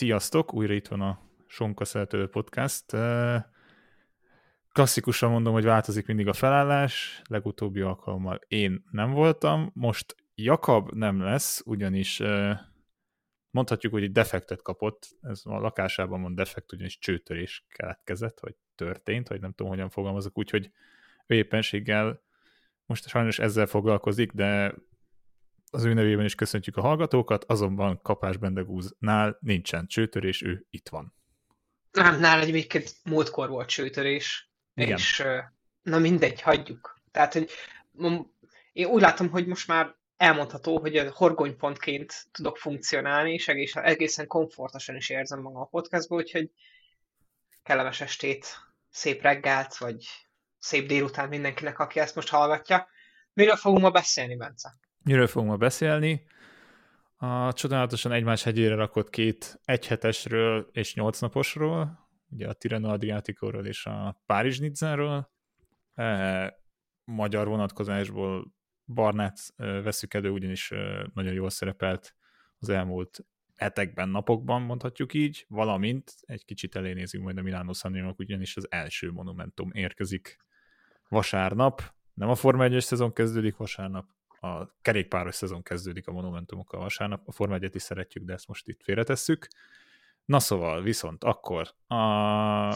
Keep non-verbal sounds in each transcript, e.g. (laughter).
Sziasztok, újra itt van a Sonka Szerető Podcast. Klasszikusan mondom, hogy változik mindig a felállás, legutóbbi alkalommal én nem voltam, most Jakab nem lesz, ugyanis mondhatjuk, hogy egy defektet kapott, ez a lakásában van defekt, ugyanis csőtörés keletkezett, vagy történt, vagy nem tudom, hogyan fogalmazok, úgyhogy ő éppenséggel most sajnos ezzel foglalkozik, de az ő nevében is köszöntjük a hallgatókat, azonban Kapás Bendegúznál nincsen csőtörés, ő itt van. Nem, nála egyébként múltkor volt csőtörés, Igen. és na mindegy, hagyjuk. Tehát, hogy én úgy látom, hogy most már elmondható, hogy a horgonypontként tudok funkcionálni, és egészen, egészen komfortosan is érzem magam a podcastból, úgyhogy kellemes estét, szép reggelt, vagy szép délután mindenkinek, aki ezt most hallgatja. Miről fogunk ma beszélni, Bence? Miről fogunk ma beszélni? A csodálatosan egymás hegyére rakott két egyhetesről és nyolcnaposról, ugye a Tireno Adriaticoról és a Párizs Nidzáról. E, magyar vonatkozásból Barnát veszük elő, ugyanis nagyon jól szerepelt az elmúlt hetekben, napokban, mondhatjuk így, valamint egy kicsit elénézünk majd a Milánó Sanremo, ugyanis az első monumentum érkezik vasárnap. Nem a Forma 1 szezon kezdődik vasárnap, a kerékpáros szezon kezdődik a monumentumokkal vasárnap. A Forma 1 is szeretjük, de ezt most itt félretesszük. Na szóval, viszont akkor, a,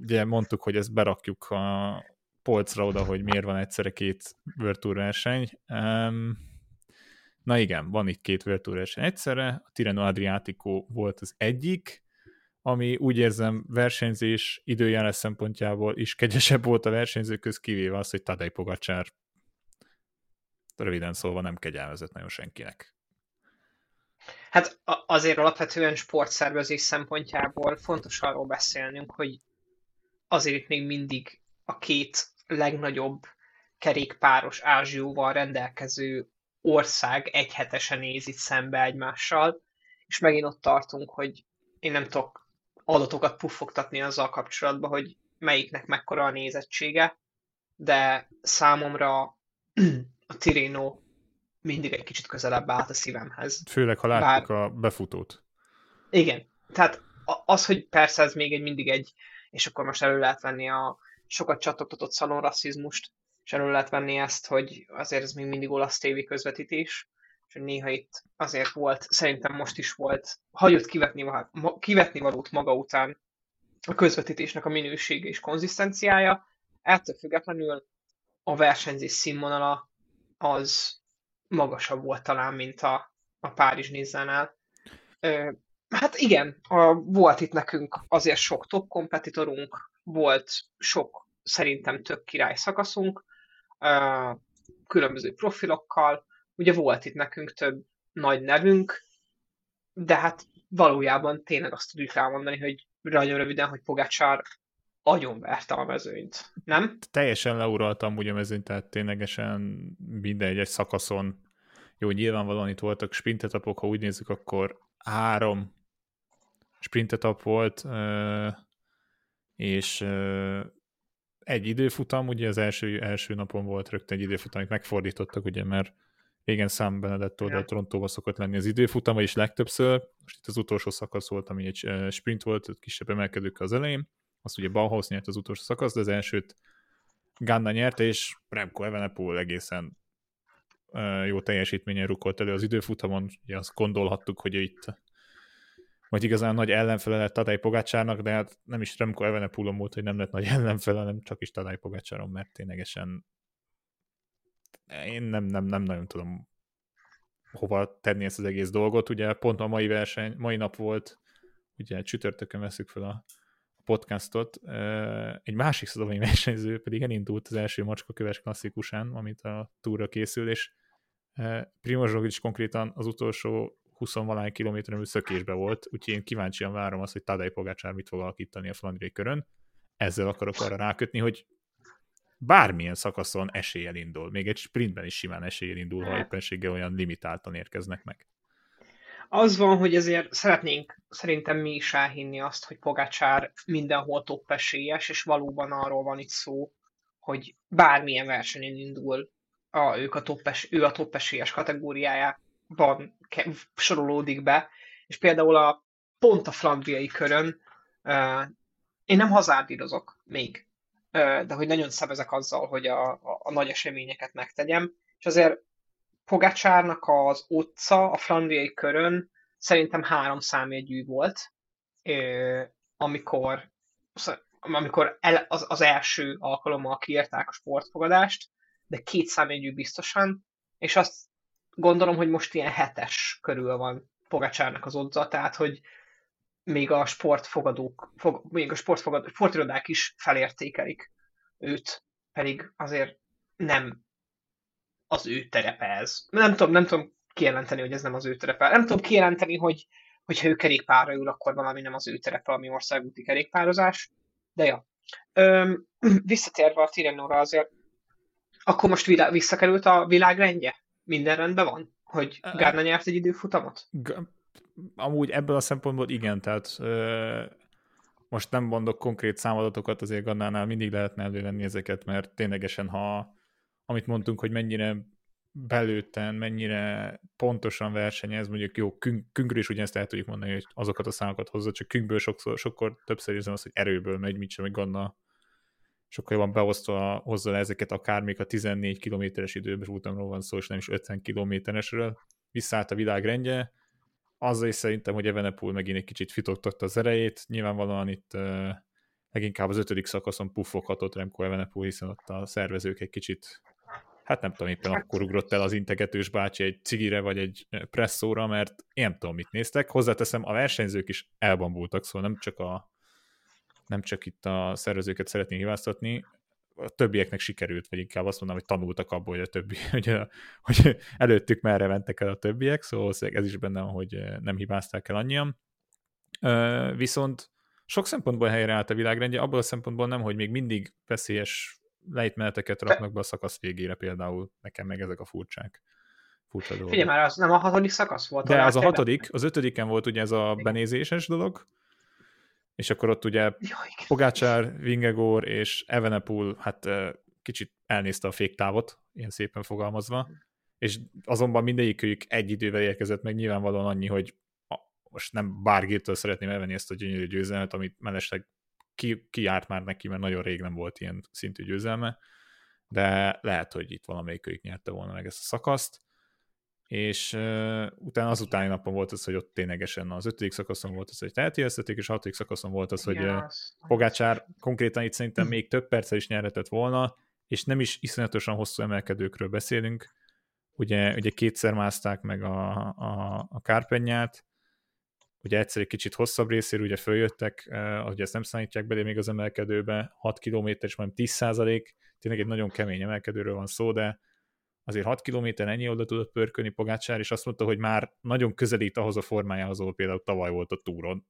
ugye mondtuk, hogy ezt berakjuk a polcra oda, hogy miért van egyszerre két World Tour verseny. Um, na igen, van itt két World Tour verseny egyszerre. A Tireno Adriatico volt az egyik, ami úgy érzem versenyzés időjárás szempontjából is kegyesebb volt a versenyzők köz, kivéve az, hogy Tadej Pogacsár röviden szólva nem kegyelmezett nagyon senkinek. Hát azért alapvetően sportszervezés szempontjából fontos arról beszélnünk, hogy azért itt még mindig a két legnagyobb kerékpáros ázsióval rendelkező ország egyhetesen néz itt szembe egymással, és megint ott tartunk, hogy én nem tudok adatokat puffogtatni azzal kapcsolatban, hogy melyiknek mekkora a nézettsége, de számomra a Tirino mindig egy kicsit közelebb állt a szívemhez. Főleg, ha látjuk Bár... a befutót. Igen. Tehát az, hogy persze ez még egy mindig egy, és akkor most elő lehet venni a sokat csatogtatott szalonrasszizmust, és elő lehet venni ezt, hogy azért ez még mindig olasz tévé közvetítés, és néha itt azért volt, szerintem most is volt, hagyott kivetni, kivetni valót maga után a közvetítésnek a minősége és konzisztenciája, ettől függetlenül a versenyzés színvonala az magasabb volt talán, mint a, a Párizs Nizzánál. Hát igen, a, volt itt nekünk azért sok top kompetitorunk, volt sok szerintem tök király szakaszunk, különböző profilokkal, ugye volt itt nekünk több nagy nevünk, de hát valójában tényleg azt tudjuk elmondani, hogy nagyon röviden, hogy Pogácsár verte a mezőnyt, nem? Teljesen leuraltam ugye a mezőnyt, tehát ténylegesen minden egy szakaszon, jó, nyilvánvalóan itt voltak sprintetapok, ha úgy nézzük, akkor három sprintetap volt, és egy időfutam, ugye az első, első napon volt rögtön egy időfutam, amit megfordítottak, ugye, mert régen Sam Benedetto oda Torontóba szokott lenni az időfutam, vagyis legtöbbször, most itt az utolsó szakasz volt, ami egy sprint volt, kisebb emelkedők az elején, azt ugye Bauhaus nyert az utolsó szakasz, de az elsőt Ganna nyerte, és Remco Evenepoel egészen jó teljesítményen rukolt elő az időfutamon, ugye azt gondolhattuk, hogy itt vagy igazán nagy ellenfele lett Tadej Pogácsárnak, de hát nem is Remco Evenepoelon volt, hogy nem lett nagy (laughs) ellenfele, hanem csak is Tadej Pogácsáron, mert ténylegesen én nem, nem, nem nagyon tudom hova tenni ezt az egész dolgot. Ugye pont a mai verseny, mai nap volt, ugye csütörtökön veszük fel a podcastot. Egy másik szadovai versenyző pedig elindult az első macskaköves klasszikusán, amit a túra készül, és Primoz is konkrétan az utolsó 20 valány kilométeren szökésbe volt, úgyhogy én kíváncsian várom azt, hogy Tadej Pogácsár mit fog alakítani a Flandriai körön. Ezzel akarok arra rákötni, hogy bármilyen szakaszon eséllyel indul, még egy sprintben is simán eséllyel indul, ha éppenséggel olyan limitáltan érkeznek meg. Az van, hogy ezért szeretnénk szerintem mi is elhinni azt, hogy Pogácsár mindenhol top esélyes, és valóban arról van itt szó, hogy bármilyen versenyen indul, a, ők a top es, ő a top esélyes kategóriájában sorolódik be, és például a pont a flandriai körön, én nem hazárdírozok még, de hogy nagyon szevezek azzal, hogy a, a, a nagy eseményeket megtegyem, és azért Pogácsárnak az utca a flandriai körön szerintem három számjegyű volt, amikor, amikor el, az, az első alkalommal kiírták a sportfogadást, de két számjegyű biztosan, és azt gondolom, hogy most ilyen hetes körül van Pogacsárnak az odza, tehát hogy még a sportfogadók, fog, még a sportfogadók, sportirodák is felértékelik őt, pedig azért nem az ő terepe ez. Nem tudom, nem tudom kijelenteni, hogy ez nem az ő terepe. Nem tudom kijelenteni, hogy hogyha ő kerékpárra ül, akkor valami nem az ő terepe, ami országúti kerékpározás. De ja. Öm, (clears throat) visszatérve a Tirenóra azért, akkor most vilá- visszakerült a világrendje? Minden rendben van? Hogy Gárna nyert egy időfutamot? amúgy ebből a szempontból igen, tehát ö, most nem mondok konkrét számadatokat, azért Gannánál mindig lehetne elővenni ezeket, mert ténylegesen, ha amit mondtunk, hogy mennyire belőtten, mennyire pontosan versenyez, mondjuk jó, Küngről is ugyanezt el tudjuk mondani, hogy azokat a számokat hozza, csak Küngből sokszor, sokkor többször érzem azt, hogy erőből megy, mint sem, hogy Ganna sokkal jobban beosztva hozza le ezeket, akár még a 14 kilométeres időben útamról van szó, és nem is 50 kilométeresről. Visszaállt a világrendje, azzal is szerintem, hogy Evenepul megint egy kicsit fitoktatta az erejét, nyilvánvalóan itt leginkább az ötödik szakaszon puffoghatott Remco Evenepul, hiszen ott a szervezők egy kicsit hát nem tudom, éppen akkor ugrott el az integetős bácsi egy cigire vagy egy presszóra, mert én nem tudom, mit néztek. Hozzáteszem, a versenyzők is elbambultak, szóval nem csak, a, nem csak itt a szervezőket szeretnék hibáztatni, a többieknek sikerült, vagy inkább azt mondom, hogy tanultak abból, hogy a többi, (laughs) hogy, a, hogy előttük merre mentek el a többiek, szóval ez is benne hogy nem hibázták el annyian. Viszont sok szempontból helyreállt a világrendje, abból a szempontból nem, hogy még mindig veszélyes lejtmeneteket raknak be a szakasz végére például, nekem meg ezek a furcsák. Furcsa dolog. Figyelj már, az nem a hatodik szakasz volt? De az a hatodik, az ötödiken volt ugye ez a benézéses dolog, és akkor ott ugye Pogácsár, Vingegor és Evenepul hát kicsit elnézte a féktávot, ilyen szépen fogalmazva, és azonban mindegyikük egy idővel érkezett meg nyilvánvalóan annyi, hogy most nem bárgitől szeretném elvenni ezt a gyönyörű győzelmet, amit mellesleg ki, ki járt már neki, mert nagyon rég nem volt ilyen szintű győzelme, de lehet, hogy itt valamelyikőjük nyerte volna meg ezt a szakaszt, és uh, utána az utáni napon volt az, hogy ott ténylegesen az ötödik szakaszon volt az, hogy eltévesztették, és a hatodik szakaszon volt az, hogy uh, Pogácsár konkrétan itt szerintem még több perccel is nyerhetett volna, és nem is iszonyatosan hosszú emelkedőkről beszélünk, ugye, ugye kétszer mászták meg a, a, a kárpenyát, ugye egyszer egy kicsit hosszabb részéről ugye följöttek, ugye ezt nem számítják bele még az emelkedőbe, 6 km és majd 10 százalék, tényleg egy nagyon kemény emelkedőről van szó, de azért 6 km ennyi oda tudott pörkölni Pogácsár, és azt mondta, hogy már nagyon közelít ahhoz a formájához, ahol például tavaly volt a túron.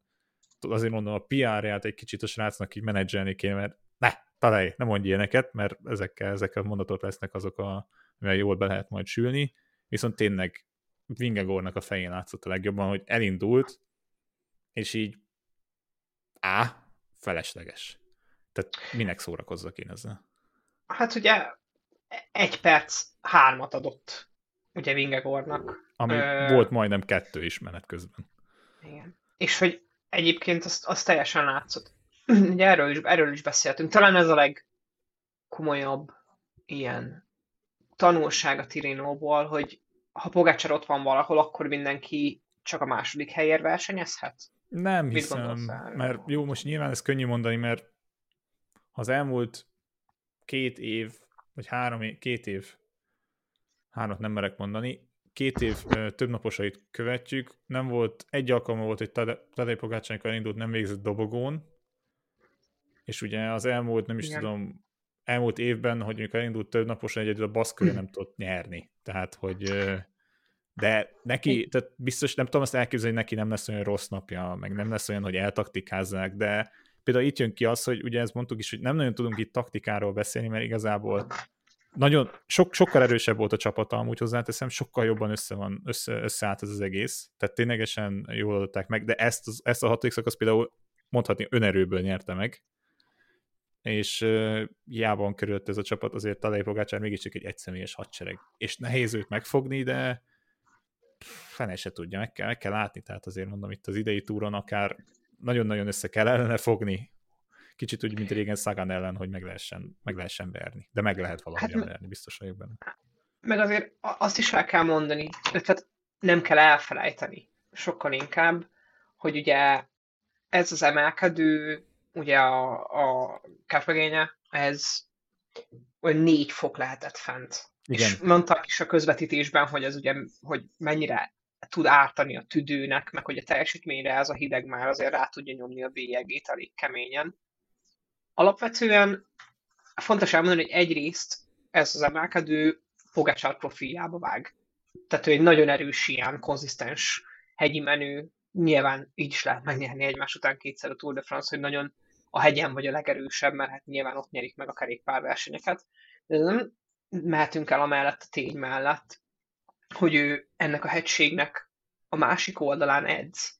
Azért mondom, a PR-ját egy kicsit a srácnak így menedzselni kéne, mert ne, talaj, nem mondj ilyeneket, mert ezekkel, ezek a mondatok lesznek azok, a, amivel jól be lehet majd sülni, viszont tényleg Vingegornak a fején látszott a legjobban, hogy elindult, és így á, felesleges. Tehát minek szórakozzak én ezzel? Hát ugye egy perc hármat adott ugye Vingegornak. Ami Ö... volt majdnem kettő is menet közben. Igen. És hogy egyébként azt, azt teljesen látszott. (clears throat) Ugye erről is, erről is beszéltünk. Talán ez a legkomolyabb ilyen tanulság a Tirinóból, hogy ha Pogácsar ott van valahol, akkor mindenki csak a második helyért versenyezhet? Nem hiszem, mert jó, most nyilván ez könnyű mondani, mert az elmúlt két év, vagy három év, két év, hármat nem merek mondani, két év több naposait követjük, nem volt, egy alkalma volt, hogy Tadej Pogácsának elindult, nem végzett dobogón, és ugye az elmúlt, nem is Igen. tudom, elmúlt évben, hogy mondjuk elindult több naposan egyedül a baszkőre nem tudott nyerni. Tehát, hogy de neki, tehát biztos nem tudom azt elképzelni, hogy neki nem lesz olyan rossz napja, meg nem lesz olyan, hogy eltaktikázzák, de például itt jön ki az, hogy ugye ezt mondtuk is, hogy nem nagyon tudunk itt taktikáról beszélni, mert igazából nagyon, sok, sokkal erősebb volt a csapata, amúgy hozzáteszem, sokkal jobban össze van, össze, összeállt ez az egész, tehát ténylegesen jól adották meg, de ezt, az, ezt a hatodik szakasz például mondhatni önerőből nyerte meg, és uh, hiába körülött ez a csapat, azért Talai Pogácsár mégiscsak egy egyszemélyes hadsereg, és nehéz őt megfogni, de fene se tudja, meg kell, meg kell látni, tehát azért mondom, itt az idei túron akár nagyon-nagyon össze kell ellene fogni, kicsit úgy, mint régen Sagan ellen, hogy meg lehessen, meg lehessen verni. De meg lehet valahogyan hát, verni, biztos vagyok benne. Meg azért azt is el kell mondani, tehát nem kell elfelejteni sokkal inkább, hogy ugye ez az emelkedő, ugye a, a kárpegénye, ez olyan négy fok lehetett fent. Igen. És mondták is a közvetítésben, hogy ez ugye, hogy mennyire tud ártani a tüdőnek, meg hogy a teljesítményre ez a hideg már azért rá tudja nyomni a bélyegét elég keményen. Alapvetően fontos elmondani, hogy egyrészt ez az emelkedő Pogacsár profiljába vág. Tehát ő egy nagyon erős ilyen konzisztens hegyi menő, nyilván így is lehet megnyerni egymás után kétszer a Tour de France, hogy nagyon a hegyen vagy a legerősebb, mert hát nyilván ott nyerik meg a kerékpárversenyeket. De nem mehetünk el amellett a tény mellett, hogy ő ennek a hegységnek a másik oldalán edz,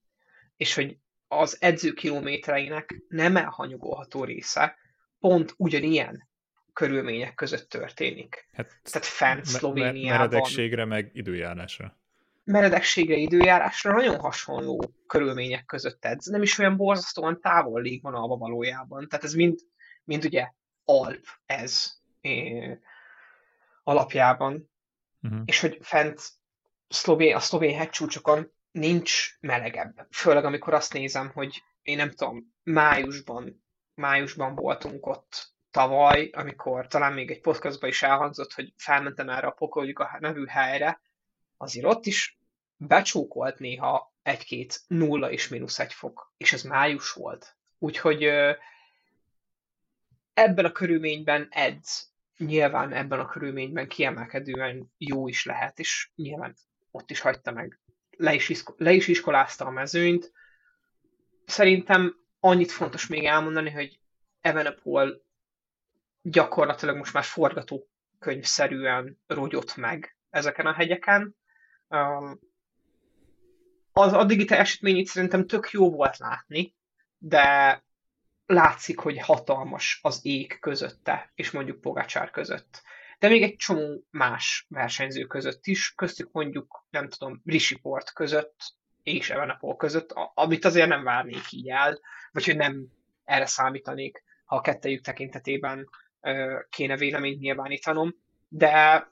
és hogy az edző kilométereinek nem elhanyagolható része pont ugyanilyen körülmények között történik. Hát, Tehát fent Szlovéniában. Meredekségre meg időjárásra. Meredekségre, időjárásra nagyon hasonló körülmények között edz. Nem is olyan borzasztóan távol légvonalba valójában. Tehát ez mind, mind ugye Alp ez é, alapjában. Uh-huh. És hogy fent szlovén, a szlovén hegycsúcsokon nincs melegebb. Főleg amikor azt nézem, hogy én nem tudom, májusban, májusban voltunk ott tavaly, amikor talán még egy podcastban is elhangzott, hogy felmentem erre a pokoljuk a nevű helyre, azért ott is becsókolt néha egy-két nulla és mínusz egy fok, és ez május volt. Úgyhogy ebben a körülményben edz, nyilván ebben a körülményben kiemelkedően jó is lehet, és nyilván ott is hagyta meg. Le is, isko- le is iskolázta a mezőnyt. Szerintem annyit fontos még elmondani, hogy Evenepoel gyakorlatilag most már forgatókönyvszerűen rogyott meg ezeken a hegyeken. Az addigi teljesítményét szerintem tök jó volt látni, de látszik, hogy hatalmas az ég közötte, és mondjuk Pogacsár között. De még egy csomó más versenyző között is, köztük mondjuk, nem tudom, Port között, és Evenepoel között, amit azért nem várnék így el, vagy hogy nem erre számítanék, ha a kettejük tekintetében kéne véleményt nyilvánítanom, de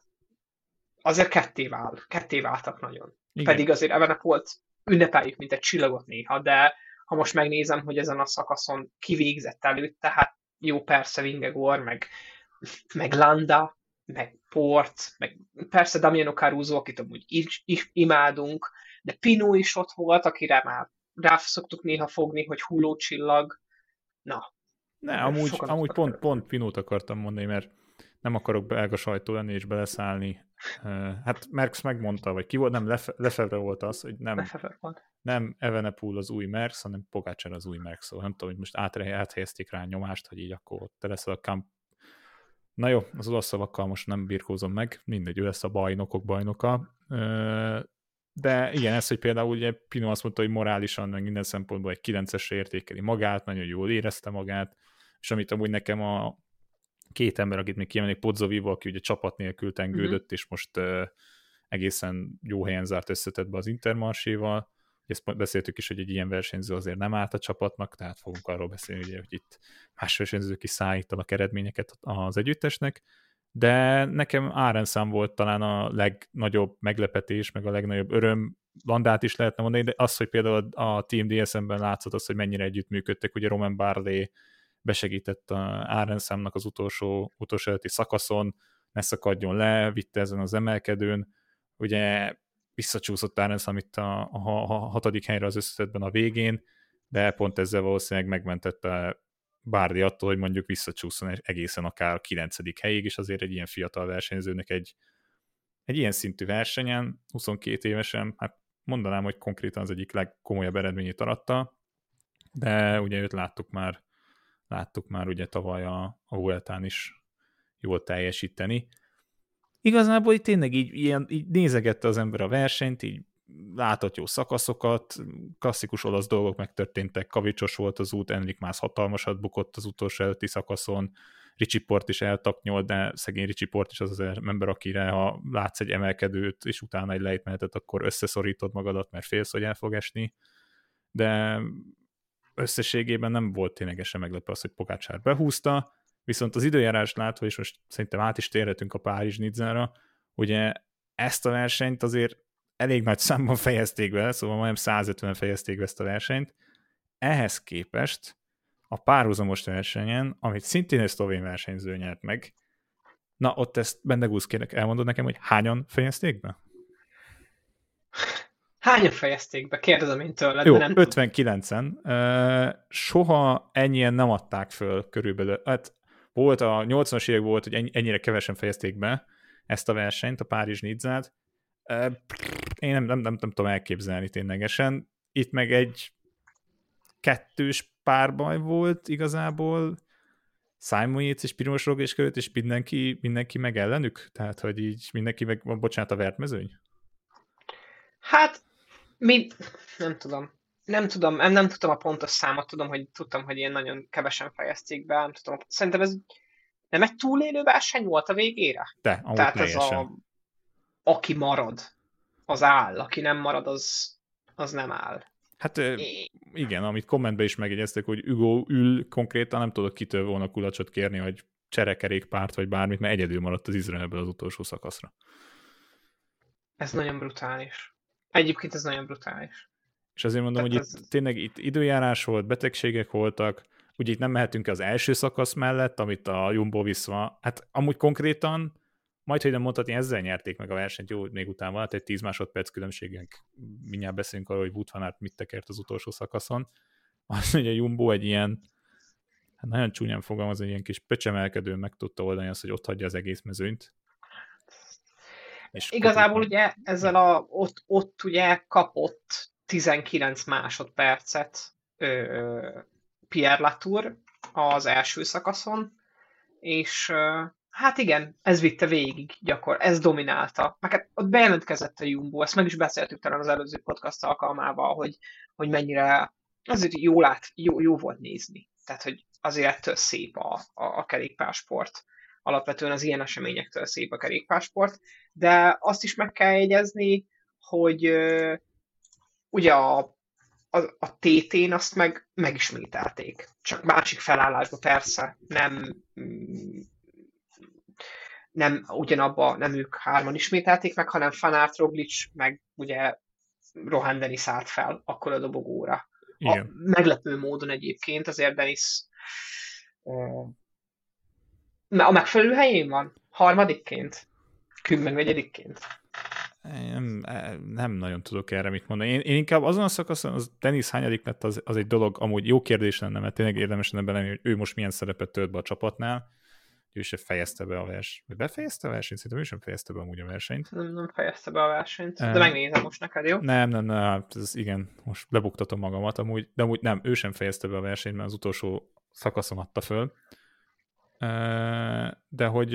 azért ketté, vál, ketté váltak nagyon. Igen. Pedig azért Evenepoelt ünnepeljük, mint egy csillagot néha, de ha most megnézem, hogy ezen a szakaszon kivégzett előtt, tehát jó persze Vingegor, meg, meg Landa, meg Port, meg persze Damiano Caruso, akit amúgy is, is imádunk, de Pino is ott volt, akire már rá szoktuk néha fogni, hogy hullócsillag. Na. Ne, amúgy, amúgy pont, pont Pinót akartam mondani, mert nem akarok belga sajtó lenni és beleszállni. Hát Merckx megmondta, vagy ki volt, nem, Lefe, Lefebvre volt az, hogy nem, nem Evenepoel az új Merckx, hanem Pogácsár az új Merckx, szóval nem tudom, hogy most áthelyezték rá nyomást, hogy így akkor te leszel a Camp Na jó, az olasz szavakkal most nem birkózom meg, mindegy, ő lesz a bajnokok bajnoka. De igen, ez, hogy például ugye Pino azt mondta, hogy morálisan, meg minden szempontból egy 9-esre értékeli magát, nagyon jól érezte magát, és amit amúgy nekem a két ember, akit még kiemelnék, Podzovivo, aki ugye csapat nélkül tengődött, uh-huh. és most uh, egészen jó helyen zárt összetetbe az Intermarséval, ezt beszéltük is, hogy egy ilyen versenyző azért nem állt a csapatnak, tehát fogunk arról beszélni, ugye, hogy itt más versenyzők is szállítanak eredményeket az együttesnek, de nekem Árenszám volt talán a legnagyobb meglepetés, meg a legnagyobb öröm, Landát is lehetne mondani, de az, hogy például a Team DSM-ben látszott az, hogy mennyire együttműködtek, ugye Roman Barley besegített a Árenszámnak az utolsó, utolsó előtti szakaszon, ne szakadjon le, vitte ezen az emelkedőn, ugye visszacsúszott Arens, amit a, a, a hatodik helyre az összetetben a végén, de pont ezzel valószínűleg megmentette Bárdi attól, hogy mondjuk visszacsúszson egészen akár a kilencedik helyig, és azért egy ilyen fiatal versenyzőnek egy, egy ilyen szintű versenyen, 22 évesen, hát mondanám, hogy konkrétan az egyik legkomolyabb eredményét aratta, de ugye őt láttuk már, láttuk már ugye tavaly a, a Vueltán is jól teljesíteni. Igazából itt tényleg így, ilyen, így nézegette az ember a versenyt, így látott jó szakaszokat, klasszikus olasz dolgok megtörténtek, kavicsos volt az út, Enrik más hatalmasat bukott az utolsó előtti szakaszon, Ricsi Port is eltaknyolt, de szegény Ricsi Port is az az ember, akire ha látsz egy emelkedőt, és utána egy lejtmenetet, akkor összeszorítod magadat, mert félsz, hogy el fog esni. De összességében nem volt ténylegesen meglepő az, hogy Pogácsár behúzta, viszont az időjárás látva, és most szerintem át is térhetünk a Párizs Nidzára, ugye ezt a versenyt azért elég nagy számban fejezték be, szóval majdnem 150 fejezték be ezt a versenyt. Ehhez képest a párhuzamos versenyen, amit szintén egy szlovén versenyző nyert meg, na ott ezt Bendegúz kérek, elmondod nekem, hogy hányan fejezték be? Hányan fejezték be? Kérdezem én tőled. Jó, nem 59-en. Uh, soha ennyien nem adták föl körülbelül. Hát volt a 80-as évek volt, hogy ennyire kevesen fejezték be ezt a versenyt, a Párizs Nidzát. Uh, én nem, nem, nem, nem tudom elképzelni ténylegesen. Itt meg egy kettős párbaj volt igazából, Simon Yates és Primoz Roglic között, és mindenki, mindenki meg ellenük? Tehát, hogy így mindenki meg, bocsánat, a vertmezőny? Hát, mi, nem tudom. Nem tudom, nem, nem tudtam a pontos számot, tudom, hogy tudtam, hogy ilyen nagyon kevesen fejezték be, nem tudom. Szerintem ez nem egy túlélő verseny volt a végére? De, Tehát ez a, aki marad, az áll, aki nem marad, az, az nem áll. Hát igen, amit kommentben is megjegyeztek, hogy Hugo ül konkrétan, nem tudok kitől volna kulacsot kérni, hogy cserekerékpárt vagy bármit, mert egyedül maradt az Izraelből az utolsó szakaszra. Ez nagyon brutális. Egyébként ez nagyon brutális. És azért mondom, Tehát hogy ez... itt tényleg itt időjárás volt, betegségek voltak, ugye itt nem mehetünk az első szakasz mellett, amit a Jumbo vissza, hát amúgy konkrétan majd, hogy nem mondhatni, ezzel nyerték meg a versenyt, jó, még utána hát egy 10 másodperc különbségünk, mindjárt beszélünk arról, hogy van Aert mit tekert az utolsó szakaszon. Az, hogy a Jumbo egy ilyen, hát nagyon csúnyán fogalmaz, egy ilyen kis pöcsemelkedő meg tudta oldani azt, hogy ott hagyja az egész mezőnyt. És Igazából ugye ezzel a, ott, ott ugye kapott 19 másodpercet ö, Pierre Latour az első szakaszon, és Hát igen, ez vitte végig gyakor, ez dominálta. Meg hát ott bejelentkezett a Jumbo, ezt meg is beszéltük talán az előző podcast alkalmával, hogy, hogy mennyire azért jó, lát, jó, jó volt nézni. Tehát, hogy azért ettől szép a, a, a kerékpársport. Alapvetően az ilyen eseményektől szép a kerékpársport, de azt is meg kell jegyezni, hogy ugye a, a, a TT-n azt meg megismételték. Csak másik felállásban persze, nem mm, nem ugyanabba, nem ők hárman ismételték meg, hanem Fanart, Roglic, meg ugye Rohan Dennis állt fel akkor a dobogóra. Igen. A meglepő módon egyébként azért Dennis a megfelelő helyén van? Harmadikként? Kümmön negyedikként? Nem, nem nagyon tudok erre mit mondani. Én, én inkább azon a szakaszon, az Dennis hányadik lett, az, az egy dolog, amúgy jó kérdés lenne, mert tényleg érdemes lenne belenni, hogy ő most milyen szerepet tölt be a csapatnál ő se fejezte be a versenyt. Befejezte a versenyt? Szerintem ő sem fejezte be amúgy a versenyt. Nem, nem fejezte be a versenyt, de uh, megnézem most neked, jó? Nem, nem, nem, hát ez igen, most lebuktatom magamat amúgy, de amúgy nem, ő sem fejezte be a versenyt, mert az utolsó szakaszon adta föl. De hogy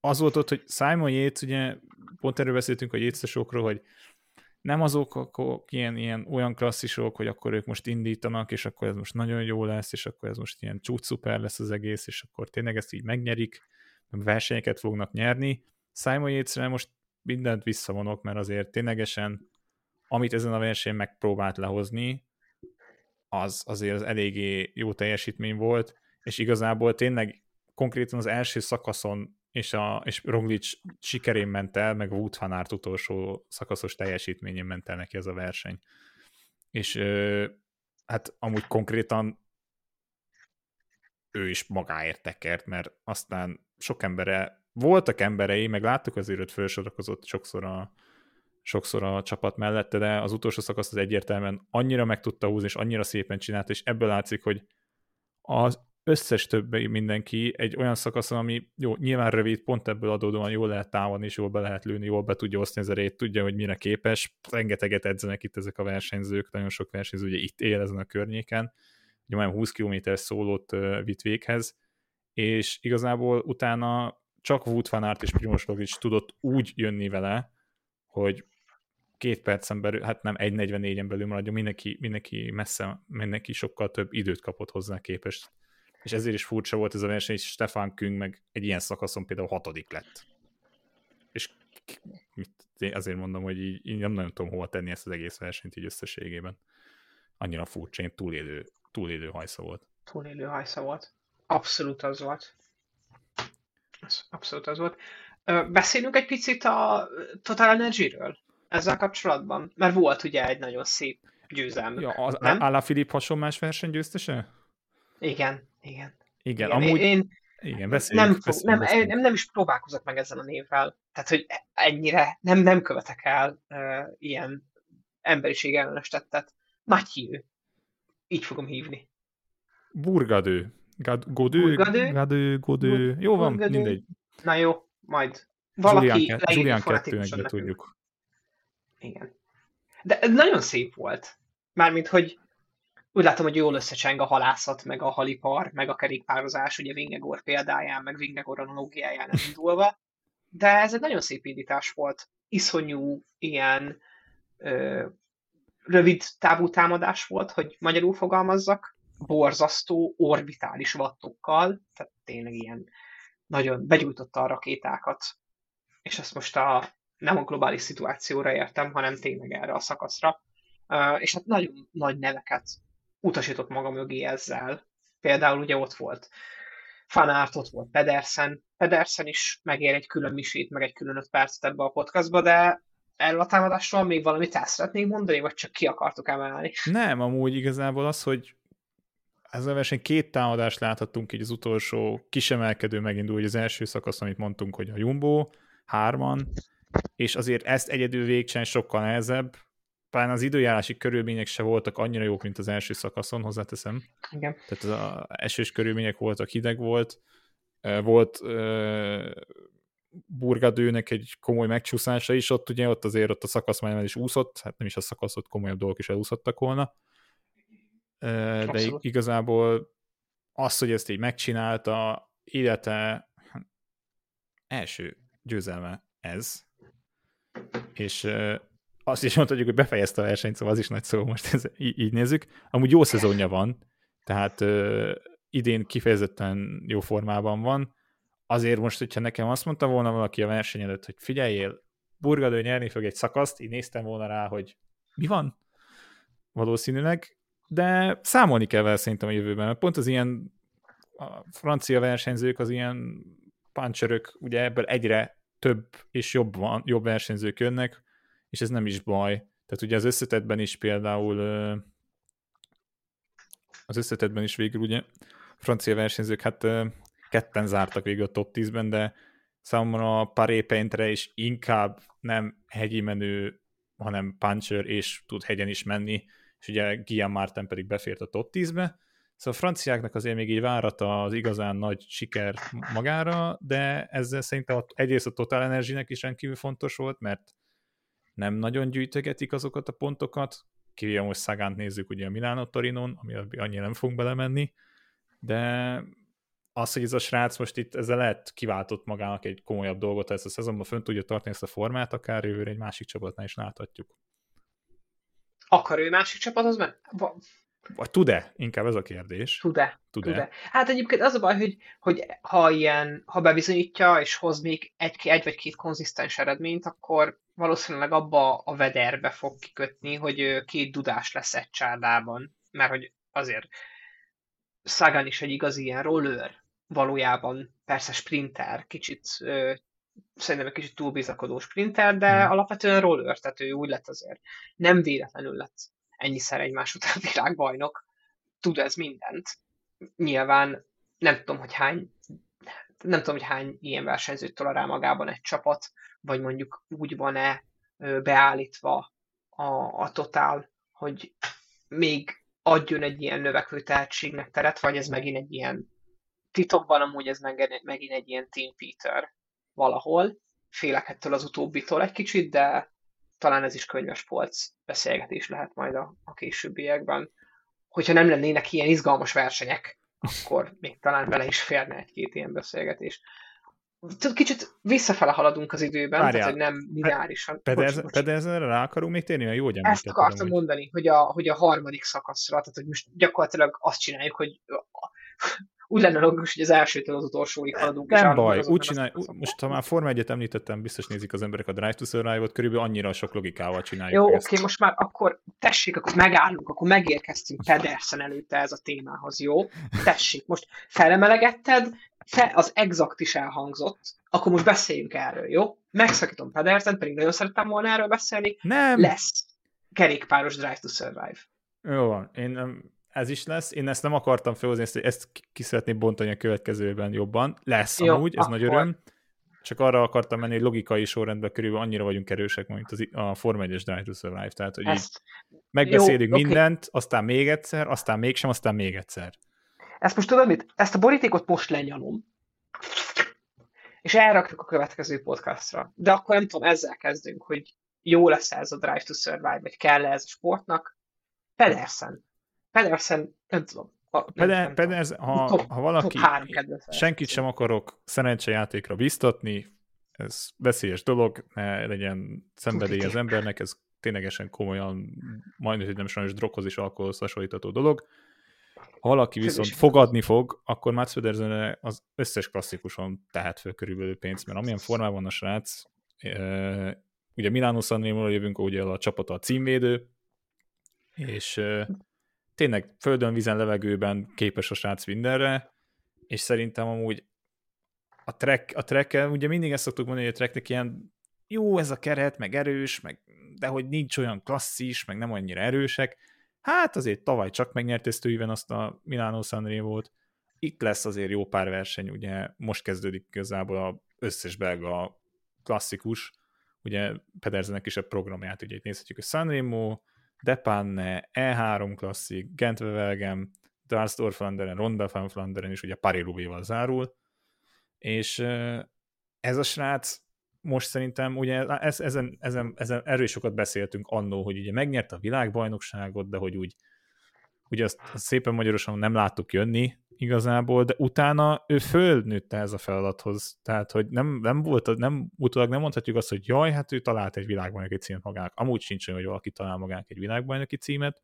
az volt ott, hogy Simon Yates, ugye pont erről beszéltünk a Yates-esokról, hogy nem azok akik ilyen, ilyen olyan klasszisok, hogy akkor ők most indítanak, és akkor ez most nagyon jó lesz, és akkor ez most ilyen csúcs szuper lesz az egész, és akkor tényleg ezt így megnyerik, versenyeket fognak nyerni. Simon Yatesre most mindent visszavonok, mert azért ténylegesen, amit ezen a versenyen megpróbált lehozni, az azért az eléggé jó teljesítmény volt, és igazából tényleg konkrétan az első szakaszon és, a, és Roglic sikerén ment el, meg Wout van Aert utolsó szakaszos teljesítményén ment el neki ez a verseny. És ö, hát amúgy konkrétan ő is magáért tekert, mert aztán sok embere, voltak emberei, meg láttuk azért, hogy felsorakozott sokszor a, sokszor a csapat mellette, de az utolsó szakasz az egyértelműen annyira meg tudta húzni, és annyira szépen csinált, és ebből látszik, hogy az összes többi mindenki egy olyan szakaszon, ami jó, nyilván rövid, pont ebből adódóan jól lehet támadni, és jól be lehet lőni, jól be tudja osztani az erejét, tudja, hogy mire képes. Rengeteget edzenek itt ezek a versenyzők, nagyon sok versenyző ugye itt él ezen a környéken, ugye már 20 km szólót vitt véghez, és igazából utána csak Wout van Aert és Primoz Roglic tudott úgy jönni vele, hogy két percen belül, hát nem 1.44-en belül maradjon, mindenki, mindenki messze, mindenki sokkal több időt kapott hozzá képest És ezért is furcsa volt ez a verseny, és Stefan Küng meg egy ilyen szakaszon például hatodik lett. És mit, azért mondom, hogy így, így nem nagyon tudom hova tenni ezt az egész versenyt így összességében. Annyira furcsa, én túlélő, túlélő hajsza volt. Túlélő hajsza volt. Abszolút az volt. Abszolút az volt. Beszélünk egy picit a Total Energy-ről ezzel kapcsolatban? Mert volt ugye egy nagyon szép győzelmük. Ja, az nem? Ala Filip hasonlás verseny győztese? Igen, igen. Igen, igen amúgy... Én, igen, beszéljük, nem, fog, beszéljük, nem, beszéljük. nem, nem is próbálkozok meg ezzel a névvel. Tehát, hogy ennyire nem, nem követek el uh, ilyen emberiség ellenes tettet. Matthew. Így fogom hívni. Burgadő. Godő, Gadő, Godő. Jó van, Burgadő. mindegy. Na jó, majd valaki Julian, kettőnek tudjuk. Igen. De nagyon szép volt. Mármint, hogy úgy látom, hogy jól összecseng a halászat, meg a halipar, meg a kerékpározás, ugye Vingegor példáján, meg Vingegor analógiáján indulva. De ez egy nagyon szép indítás volt. Iszonyú ilyen ö, rövid távú támadás volt, hogy magyarul fogalmazzak, borzasztó orbitális vattokkal, tehát tényleg ilyen nagyon begyújtotta a rakétákat, és ezt most a nem a globális szituációra értem, hanem tényleg erre a szakaszra. Uh, és hát nagyon nagy neveket utasított maga mögé ezzel. Például ugye ott volt Fanárt, ott volt Pedersen. Pedersen is megér egy külön misét, meg egy külön öt percet ebbe a podcastba, de erről a támadásról még valamit el szeretnék mondani, vagy csak ki akartok emelni? Nem, amúgy igazából az, hogy ez a verseny két támadást láthattunk így az utolsó kisemelkedő megindul, hogy az első szakasz, amit mondtunk, hogy a Jumbo, hárman, és azért ezt egyedül végcsen sokkal nehezebb, talán az időjárási körülmények se voltak annyira jók, mint az első szakaszon, hozzáteszem. Igen. Tehát az esős körülmények voltak, hideg volt, volt uh, burgadőnek egy komoly megcsúszása is, ott ugye ott azért ott a szakasz már is úszott, hát nem is a szakasz, ott komolyabb dolgok is elúszottak volna. Uh, de igazából az, hogy ezt így megcsinálta, illetve első győzelme ez, és azt is mondhatjuk, hogy befejezte a versenyt, szóval az is nagy szó, most ez, így, nézzük. Amúgy jó szezonja van, tehát uh, idén kifejezetten jó formában van. Azért most, hogyha nekem azt mondta volna valaki a verseny előtt, hogy figyeljél, Burgadő nyerni fog egy szakaszt, így néztem volna rá, hogy mi van? Valószínűleg, de számolni kell vele szerintem a jövőben, mert pont az ilyen a francia versenyzők, az ilyen puncherök, ugye ebből egyre több és jobb, van, jobb versenyzők jönnek, és ez nem is baj. Tehát ugye az összetetben is például az összetetben is végül ugye francia versenyzők hát ketten zártak végül a top 10-ben, de számomra a Paré Paintre is inkább nem hegyi menő, hanem puncher, és tud hegyen is menni, és ugye Guillaume Martin pedig befért a top 10-be, Szóval a franciáknak azért még így várat az igazán nagy siker magára, de ezzel szerintem egyrészt a Total energy is rendkívül fontos volt, mert nem nagyon gyűjtögetik azokat a pontokat, kivéve most Szagánt nézzük ugye a Milano Torinon, ami annyira nem fogunk belemenni, de az, hogy ez a srác most itt ezzel lehet kiváltott magának egy komolyabb dolgot, ezt a szezonban fönn tudja tartani ezt a formát, akár jövőre egy másik csapatnál is láthatjuk. Akar ő másik csapathoz menni? Vagy tud-e? Inkább ez a kérdés. Tud-e? Tud-e? Tud-e? Hát egyébként az a baj, hogy, hogy ha ilyen, ha bebizonyítja, és hoz még egy, egy vagy két konzisztens eredményt, akkor valószínűleg abba a vederbe fog kikötni, hogy két dudás lesz egy csárdában. Mert hogy azért Sagan is egy igazi ilyen roller, valójában persze sprinter, kicsit szerintem egy kicsit túlbizakodó sprinter, de hmm. alapvetően roller, tehát ő úgy lett azért. Nem véletlenül lett ennyiszer egymás után (laughs) világbajnok, tud ez mindent. Nyilván nem tudom, hogy hány nem tudom, hogy hány ilyen versenyzőt tolerál magában egy csapat, vagy mondjuk úgy van-e beállítva a, a totál, hogy még adjon egy ilyen növekvő tehetségnek teret, vagy ez megint egy ilyen titokban amúgy ez megint egy ilyen Team Peter valahol. Félek ettől az utóbbitól egy kicsit, de talán ez is könyves polc beszélgetés lehet majd a, a későbbiekben. Hogyha nem lennének ilyen izgalmas versenyek, akkor még talán bele is férne egy-két ilyen beszélgetés. Kicsit visszafele haladunk az időben, Várjál. tehát hogy nem lineárisan. Pedersenre rá akarunk még térni, mert jó, hogy Ezt akartam hogy... mondani, hogy a, hogy a harmadik szakaszra, tehát hogy most gyakorlatilag azt csináljuk, hogy úgy lenne logikus, hogy az elsőtől az utolsóig haladunk. Nem baj, úgy csinálj, most ha már Forma 1 említettem, biztos nézik az emberek a Drive to Survive-ot, körülbelül annyira sok logikával csináljuk Jó, oké, okay, most már akkor tessék, akkor megállunk, akkor megérkeztünk Pedersen előtte ez a témához, jó? Tessék, most felemelegetted, fe, az exakt is elhangzott, akkor most beszéljünk erről, jó? Megszakítom Pedersen, pedig nagyon szerettem volna erről beszélni. Nem. Lesz kerékpáros Drive to Survive. Jó van, én ez is lesz. Én ezt nem akartam felhozni, ezt, ezt ki szeretném bontani a következőben jobban. Lesz Jó, amúgy, ez akkor. nagy öröm. Csak arra akartam menni, hogy logikai sorrendben körülbelül annyira vagyunk erősek, mint az, a Forma 1-es Drive to Survive. Tehát, hogy ezt. megbeszélünk Jó, mindent, okay. aztán még egyszer, aztán mégsem, aztán még egyszer. Ezt most tudod mit? Ezt a borítékot most lenyalom. És elrakjuk a következő podcastra. De akkor nem tudom, ezzel kezdünk, hogy jó lesz ez a Drive to Survive, vagy kell -e ez a sportnak. Pedersen. Pedersen, nem tudom. A, Peder, Pedersen, ha, top, ha valaki, senkit sem akarok szerencsejátékra biztatni, ez veszélyes dolog, ne legyen szenvedély az embernek, ez ténylegesen komolyan, majdnem, hogy nem sajnos droghoz is alkoholhoz hasonlítató dolog. Ha valaki viszont fogadni fog, akkor Mats Pedersen az összes klasszikuson tehet föl körülbelül pénzt, mert amilyen formában a srác, e, ugye Milano Sanremo jövünk, ugye a csapata a címvédő, és e, tényleg földön, vízen, levegőben képes a srác mindenre, és szerintem amúgy a track, a track ugye mindig ezt szoktuk mondani, hogy a tracknek ilyen jó ez a keret, meg erős, meg, de hogy nincs olyan klasszis, meg nem annyira erősek. Hát azért tavaly csak megnyert ezt azt a Milano Sanremo volt. Itt lesz azért jó pár verseny, ugye most kezdődik igazából az összes belga klasszikus, ugye Pedersenek is a programját, ugye itt nézhetjük a Sanremo, Depanne, E3 klasszik, Gent-Wevelgem, Dalsdorf-Flanderen, Ronda Flanderen is ugye paris zárul, és ez a srác most szerintem, ugye ez, ezen, ezen, ezen erről is sokat beszéltünk annó, hogy ugye megnyerte a világbajnokságot, de hogy úgy ugye azt, azt szépen magyarosan nem láttuk jönni, igazából, de utána ő fölnőtte ez a feladathoz, tehát hogy nem, nem volt, nem, utólag nem mondhatjuk azt, hogy jaj, hát ő talált egy világbajnoki címet magának. Amúgy sincs olyan, hogy valaki talál magának egy világbajnoki címet,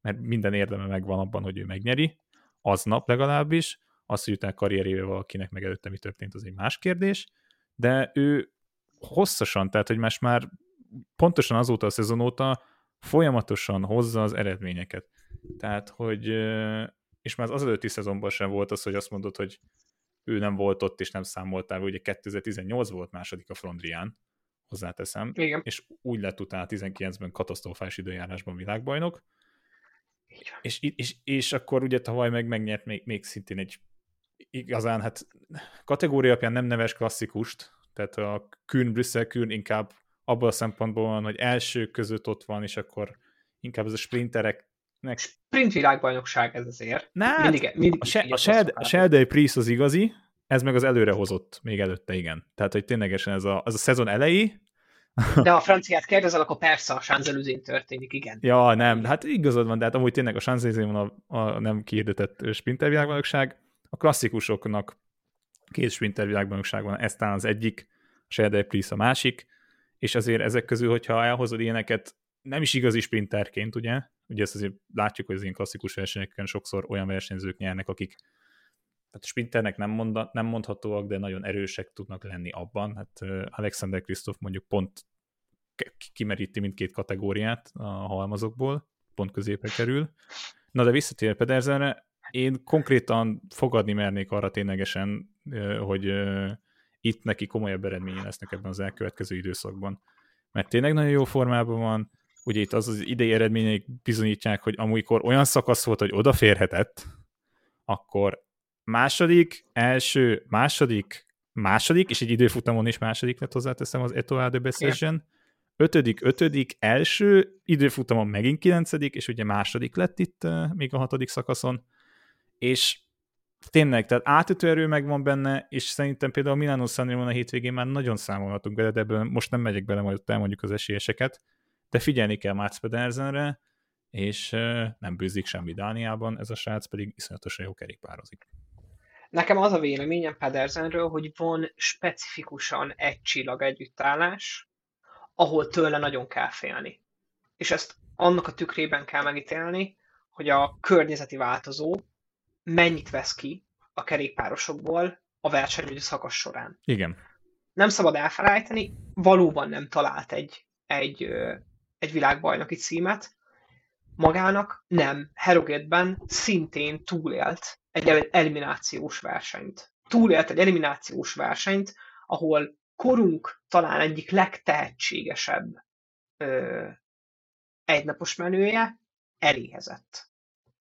mert minden érdeme megvan abban, hogy ő megnyeri, aznap legalábbis, az, hogy utána karrierével valakinek meg előtte mi történt, az egy más kérdés, de ő hosszasan, tehát hogy más már pontosan azóta a szezon óta folyamatosan hozza az eredményeket. Tehát, hogy és már az előtti szezonban sem volt az, hogy azt mondod, hogy ő nem volt ott, és nem számoltál, ugye 2018 volt második a Flandrián, hozzáteszem, Igen. és úgy lett utána 19-ben katasztrofás időjárásban világbajnok, és, és, és akkor ugye tavaly meg megnyert még, még szintén egy igazán, hát kategória alapján nem neves klasszikust, tehát a Kühn, Brüsszel Kühn inkább abban a szempontból van, hogy első között ott van, és akkor inkább ez a sprinterek nek... Sprint világbajnokság ez azért. Na, mindig, hát, mindig a, se, a, Sheld, a Sheldon Priest az igazi, ez meg az előre hozott még előtte, igen. Tehát, hogy ténylegesen ez a, ez a szezon elejé, de ha a franciát kérdezel, akkor persze a Sanzelüzén történik, igen. Ja, nem, hát igazad van, de hát amúgy tényleg a Sanzelüzén van a, a nem kihirdetett sprinter világbajnokság. A klasszikusoknak két sprinter világbajnokság van, ez talán az egyik, a Sheldon Priest a másik, és azért ezek közül, hogyha elhozod ilyeneket, nem is igazi sprinterként, ugye, Ugye ezt azért látjuk, hogy az ilyen klasszikus versenyeken sokszor olyan versenyzők nyernek, akik tehát sprinternek nem, mond, nem mondhatóak, de nagyon erősek tudnak lenni abban. Hát Alexander Kristoff mondjuk pont kimeríti mindkét kategóriát a halmazokból, pont középre kerül. Na de visszatér Pedersenre, én konkrétan fogadni mernék arra ténylegesen, hogy itt neki komolyabb eredménye lesznek ebben az elkövetkező időszakban. Mert tényleg nagyon jó formában van, ugye itt az az idei eredményeik bizonyítják, hogy amikor olyan szakasz volt, hogy odaférhetett, akkor második, első, második, második, és egy időfutamon is második lett hozzáteszem az Etoile de Bessegen, ötödik, ötödik, első, időfutamon megint kilencedik, és ugye második lett itt uh, még a hatodik szakaszon, és tényleg, tehát átütő erő megvan benne, és szerintem például Milano Sanremo a hétvégén már nagyon számolhatunk bele, de ebből most nem megyek bele, majd elmondjuk az esélyeseket, de figyelni kell Mats Pedersenre, és nem bőzik semmi Dániában, ez a srác pedig iszonyatosan jó kerékpározik. Nekem az a véleményem Pedersenről, hogy van specifikusan egy csillag együttállás, ahol tőle nagyon kell félni. És ezt annak a tükrében kell megítélni, hogy a környezeti változó mennyit vesz ki a kerékpárosokból a versenyügyi szakasz során. Igen. Nem szabad elfelejteni, valóban nem talált egy, egy, egy világbajnoki címet magának, nem. Herogétben szintén túlélt egy eliminációs versenyt. Túlélt egy eliminációs versenyt, ahol korunk talán egyik legtehetségesebb ö, egynapos menője eléhezett.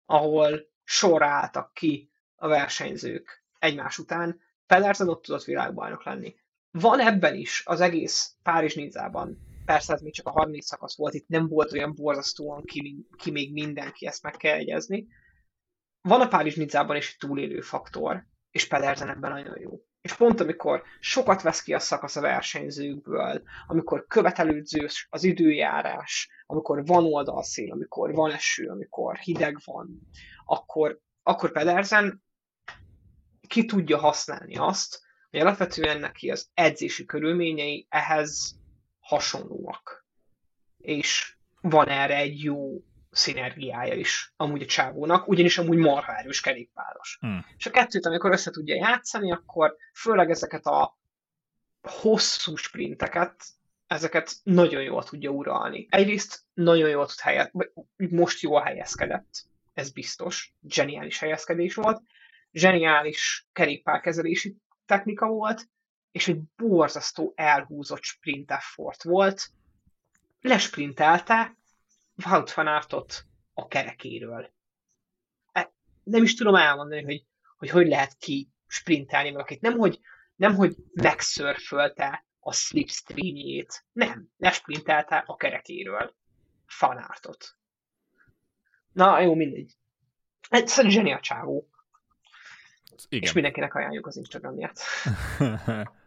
Ahol sorra álltak ki a versenyzők egymás után, Pedersen ott tudott világbajnok lenni. Van ebben is az egész Párizs Nizzában, persze ez még csak a harmadik szakasz volt, itt nem volt olyan borzasztóan ki, ki még mindenki, ezt meg kell egyezni. Van a Párizs Nizzában is egy túlélő faktor, és Pedersen ebben nagyon jó. És pont amikor sokat vesz ki a szakasz a versenyzőkből, amikor követelődzős az időjárás, amikor van oldalszél, amikor van eső, amikor hideg van, akkor, akkor Pedersen ki tudja használni azt, hogy alapvetően neki az edzési körülményei ehhez hasonlóak. És van erre egy jó szinergiája is amúgy a csávónak, ugyanis amúgy marha erős kerékpáros. Hmm. És a kettőt, amikor össze tudja játszani, akkor főleg ezeket a hosszú sprinteket, ezeket nagyon jól tudja uralni. Egyrészt nagyon jól tud helyet, most jól helyezkedett, ez biztos, zseniális helyezkedés volt, zseniális kerékpárkezelési technika volt, és egy borzasztó elhúzott sprint effort volt. Lesprintelte Wout van Aertot a kerekéről. E, nem is tudom elmondani, hogy hogy, hogy lehet ki sprintelni valakit. Nem, hogy, nem, hogy megszörfölte a slipstreamjét. Nem, lesprintelte a kerekéről Van Aertot. Na, jó, mindegy. Egyszerűen zseni a csávó. Igen. És mindenkinek ajánljuk az Instagramját. (laughs)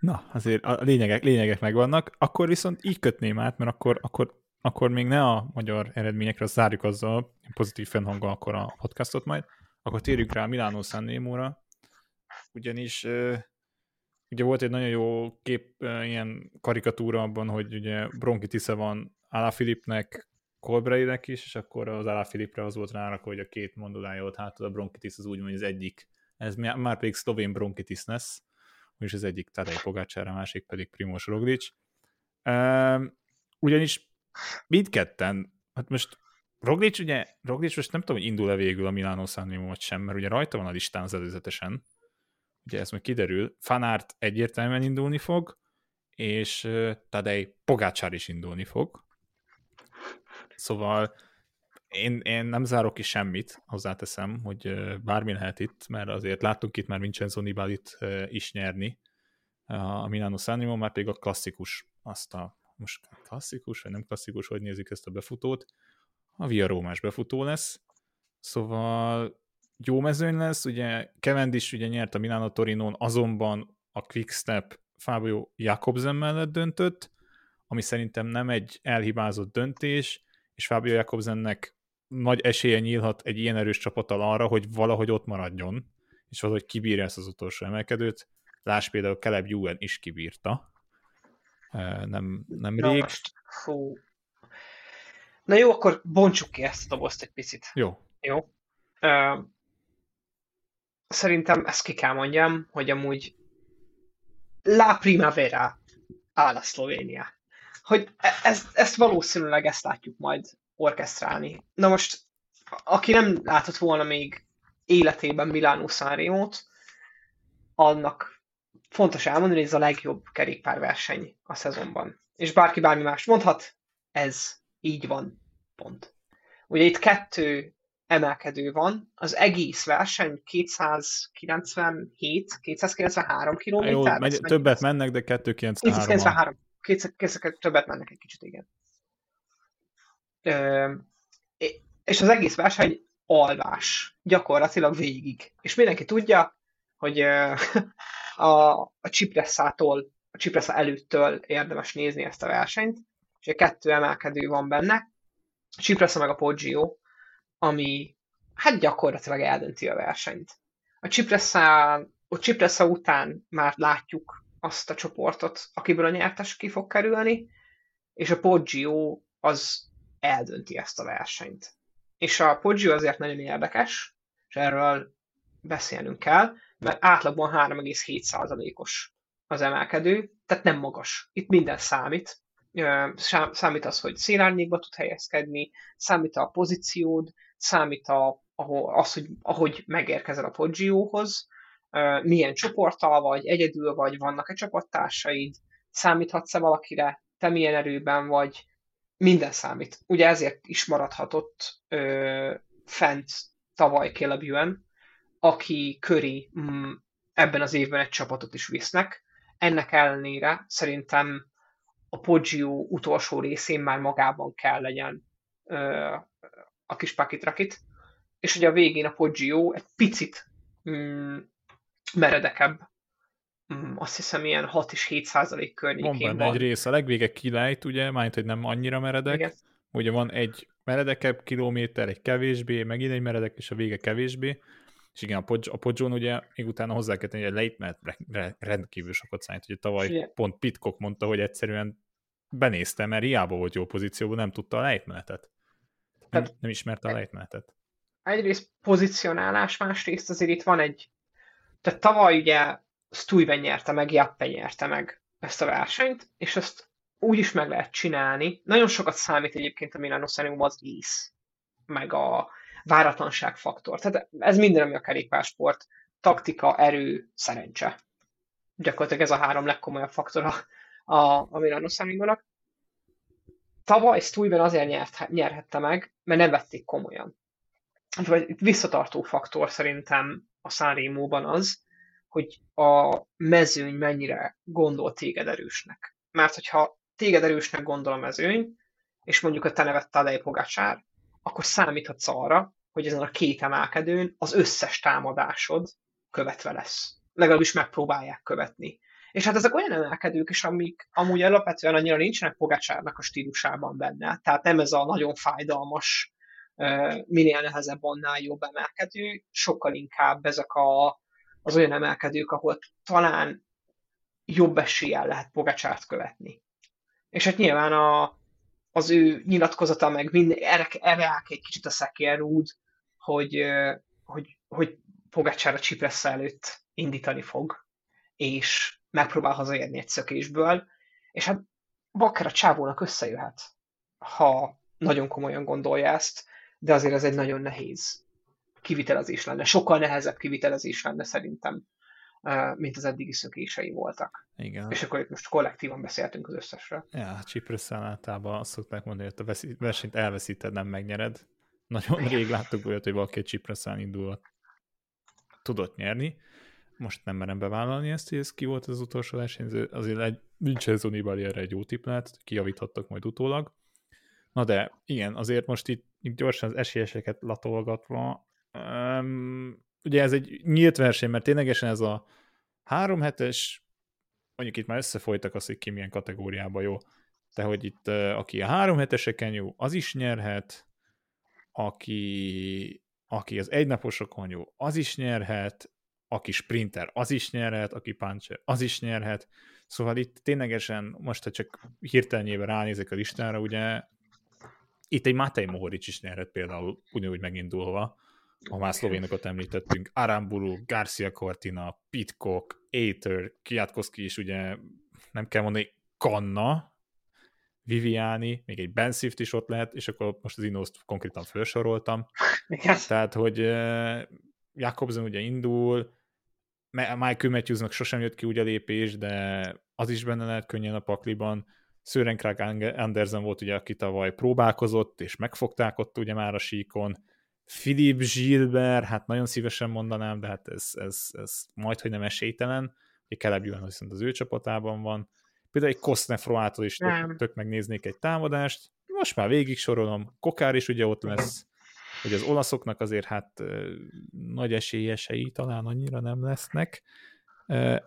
Na, azért a lényegek, lényegek megvannak. Akkor viszont így kötném át, mert akkor, akkor, akkor még ne a magyar eredményekre zárjuk azzal, pozitív fennhanggal akkor a podcastot majd, akkor térjük rá Milánó Sannémóra, ugyanis ugye volt egy nagyon jó kép, ilyen karikatúra abban, hogy ugye Bronkitisze van Filipnek, Colbrainek is, és akkor az Filipre az volt rárak, hogy a két mondolája ott hát a bronkitis az úgy hogy az egyik. Ez már pedig szlovén bronkitis lesz, és az egyik Tadej Pogácsár, a másik pedig Primoz Roglic. ugyanis mindketten, hát most Roglic ugye, Roglic most nem tudom, hogy indul-e végül a Milano Sanremo vagy sem, mert ugye rajta van a listán az előzetesen, ugye ez majd kiderül, Fanárt egyértelműen indulni fog, és Tadej Pogácsár is indulni fog. Szóval én, én nem zárok ki semmit, hozzáteszem, hogy bármi lehet itt, mert azért láttuk itt már Vincenzo Nibalit is nyerni a Milano Sanremo, már pedig a klasszikus, azt a most klasszikus, vagy nem klasszikus, hogy nézik ezt a befutót, a Via Rómás befutó lesz, szóval jó mezőny lesz, ugye Cavendish ugye nyert a Milano Torinon, azonban a Quickstep Fabio Jakobsen mellett döntött, ami szerintem nem egy elhibázott döntés, és Fabio Jakobsennek nagy esélye nyílhat egy ilyen erős csapattal arra, hogy valahogy ott maradjon, és valahogy kibírja ezt az utolsó emelkedőt. Láss például Caleb Ewan is kibírta. Nem, nem rég. Na, most, fú. Na jó, akkor bontsuk ki ezt a dobozt egy picit. Jó. Jó. Uh, szerintem ezt ki kell mondjam, hogy amúgy La Primavera áll a Szlovénia. Hogy e- ezt, ezt valószínűleg ezt látjuk majd orkestrálni. Na most, aki nem látott volna még életében Milánó Sanremo-t, annak fontos elmondani, hogy ez a legjobb kerékpárverseny a szezonban. És bárki bármi más mondhat, ez így van, pont. Ugye itt kettő emelkedő van, az egész verseny 297, 293 km. Jó, megy, többet mennek, de 293. 293, többet mennek egy kicsit, igen és az egész verseny alvás, gyakorlatilag végig. És mindenki tudja, hogy (laughs) a, a Cipresszától, a Cipressa előttől érdemes nézni ezt a versenyt, és kettő emelkedő van benne, a Cipressa meg a Poggio, ami hát gyakorlatilag eldönti a versenyt. A Cipressa, a Cipressa után már látjuk azt a csoportot, akiből a nyertes ki fog kerülni, és a Poggio az eldönti ezt a versenyt. És a Poggio azért nagyon érdekes, és erről beszélnünk kell, mert átlagban 3,7%-os az emelkedő, tehát nem magas. Itt minden számít. Számít az, hogy szélárnyékba tud helyezkedni, számít a pozíciód, számít a, az, hogy ahogy megérkezel a Poggiohoz, milyen csoporttal vagy, egyedül vagy, vannak-e csapattársaid, számíthatsz-e valakire, te milyen erőben vagy, minden számít. Ugye ezért is maradhatott ö, fent tavaly Caleb Ewan, aki köri mm, ebben az évben egy csapatot is visznek. Ennek ellenére szerintem a Poggio utolsó részén már magában kell legyen ö, a kis pakitrakit, és ugye a végén a Poggio egy picit mm, meredekebb, azt hiszem ilyen 6 és 7 százalék környékén van. Van egy rész, a legvége kilejt, ugye, majd hogy nem annyira meredek. Igen. Ugye van egy meredekebb kilométer, egy kevésbé, megint egy meredek, és a vége kevésbé. És igen, a, Pod- a Podzsón ugye még utána hozzá kell tenni, hogy a lejtmenet rendkívül sokat számít. Ugye tavaly igen. pont Pitcock mondta, hogy egyszerűen benézte, mert hiába volt jó pozícióban, nem tudta a lejtmenetet. Nem, nem ismerte a lejtmenetet. Egyrészt pozicionálás, másrészt azért itt van egy tehát tavaly ugye Stuyven nyerte meg, Jappe nyerte meg ezt a versenyt, és ezt úgy is meg lehet csinálni. Nagyon sokat számít egyébként a Milano Sanremo az ész, meg a váratlanság faktor. Tehát ez minden, ami a kerékpársport, taktika, erő, szerencse. Gyakorlatilag ez a három legkomolyabb faktor a, a, Milano Sanremo-nak. Tavaly Stuyven azért nyert, nyerhette meg, mert nem vették komolyan. Vagy visszatartó faktor szerintem a Sanremo-ban az, hogy a mezőny mennyire gondol téged erősnek. Mert hogyha téged erősnek gondol a mezőny, és mondjuk a te neved Tadej Pogacsár, akkor számíthatsz arra, hogy ezen a két emelkedőn az összes támadásod követve lesz. Legalábbis megpróbálják követni. És hát ezek olyan emelkedők is, amik amúgy alapvetően annyira nincsenek Pogacsárnak a stílusában benne. Tehát nem ez a nagyon fájdalmas, minél nehezebb, annál jobb emelkedő, sokkal inkább ezek a, az olyan emelkedők, ahol talán jobb eséllyel lehet Pogacsárt követni. És hát nyilván a, az ő nyilatkozata meg minden, erre, erre áll egy kicsit a szekér úgy, hogy, hogy, hogy Pogacsár a Csipressz előtt indítani fog, és megpróbál hazaérni egy szökésből, és hát Bakker a csávónak összejöhet, ha nagyon komolyan gondolja ezt, de azért ez egy nagyon nehéz kivitelezés lenne. Sokkal nehezebb kivitelezés lenne szerintem, mint az eddigi szökései voltak. Igen. És akkor itt most kollektívan beszéltünk az összesről. Ja, Csiprösszel általában azt szokták mondani, hogy a versenyt elveszíted, nem megnyered. Nagyon rég láttuk olyat, hogy valaki egy Csiprösszel indul, tudott nyerni. Most nem merem bevállalni ezt, hogy ez ki volt az utolsó verseny, azért egy Vincenzo Nibali erre egy jó tipp lehet, kijavíthattak majd utólag. Na de igen, azért most itt, itt gyorsan az esélyeseket latolgatva, um, ugye ez egy nyílt verseny, mert ténylegesen ez a három hetes, mondjuk itt már összefolytak az, hogy ki milyen kategóriába jó. De hogy itt aki a három heteseken jó, az is nyerhet, aki, aki az egynaposokon jó, az is nyerhet, aki sprinter, az is nyerhet, aki puncher, az is nyerhet. Szóval itt ténylegesen, most ha csak hirtelenjében ránézek a listára, ugye itt egy Matej Mohoric is nyerhet például ugyanúgy megindulva, ha már szlovénokat említettünk, Aramburu, Garcia Cortina, Pitcock, Aether, Kiatkoski is ugye nem kell mondani, Kanna, Viviani, még egy Ben Swift is ott lehet, és akkor most az Inoszt konkrétan felsoroltam. Igen. Tehát, hogy Jakobsen ugye indul, Michael Matthewsnak sosem jött ki úgy a lépés, de az is benne lehet könnyen a pakliban. Sören Krag Andersen volt ugye, aki tavaly próbálkozott, és megfogták ott ugye már a síkon. Philip Gilbert, hát nagyon szívesen mondanám, de hát ez, ez, ez majd, hogy nem esélytelen. Ugye Caleb Ewan viszont az ő csapatában van. Például egy Kostnefroától is tök, tök, megnéznék egy támadást. Most már végig sorolom. Kokár is ugye ott lesz. Hogy az olaszoknak azért hát nagy esélyesei talán annyira nem lesznek.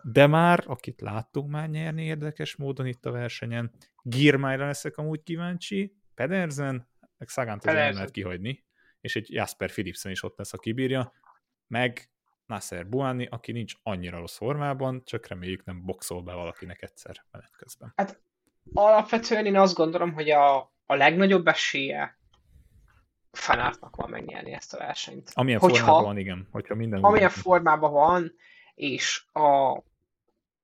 De már, akit láttunk már nyerni érdekes módon itt a versenyen, Girmájra leszek amúgy kíváncsi, Pedersen, meg Sagánt azért nem lehet kihagyni, és egy Jasper Philipsen is ott lesz, a kibírja, meg Nasser Buani, aki nincs annyira rossz formában, csak reméljük nem boxol be valakinek egyszer menet közben. Hát alapvetően én azt gondolom, hogy a, a legnagyobb esélye Fanártnak van megnyerni ezt a versenyt. Amilyen hogyha, formában van, igen. Hogyha minden amilyen formában van, és a,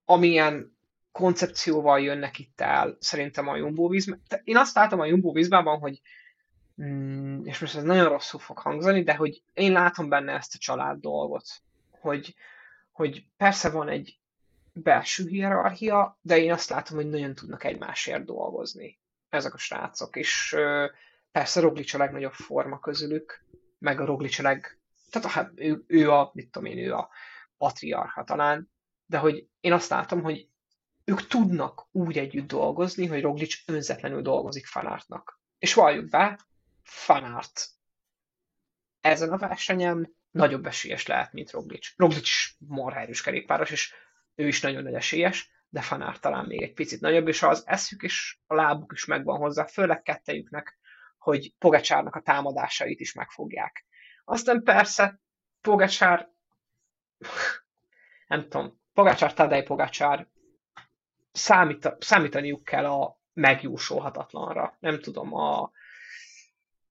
amilyen koncepcióval jönnek itt el szerintem a Jumbo Visma. Én azt látom a Jumbo Vismában, hogy mm, és most ez nagyon rosszul fog hangzani, de hogy én látom benne ezt a család dolgot, hogy, hogy persze van egy belső hierarchia, de én azt látom, hogy nagyon tudnak egymásért dolgozni ezek a srácok, és persze Roglic a legnagyobb forma közülük, meg a Roglic a leg... Tehát hát ő, ő a, mit tudom én, ő a patriarcha talán, de hogy én azt látom, hogy ők tudnak úgy együtt dolgozni, hogy Roglic önzetlenül dolgozik Fanártnak. És valljuk be, Fanárt ezen a versenyen nagyobb esélyes lehet, mint Roglic. Roglic is marha kerékpáros, és ő is nagyon nagy esélyes, de Fanár talán még egy picit nagyobb, és az eszük és a lábuk is megvan hozzá, főleg kettejüknek, hogy Pogacsárnak a támadásait is megfogják. Aztán persze Pogacsár, (laughs) nem tudom, Pogacsár, Tadej Pogacsár számít, számítaniuk kell a megjósolhatatlanra. Nem tudom, a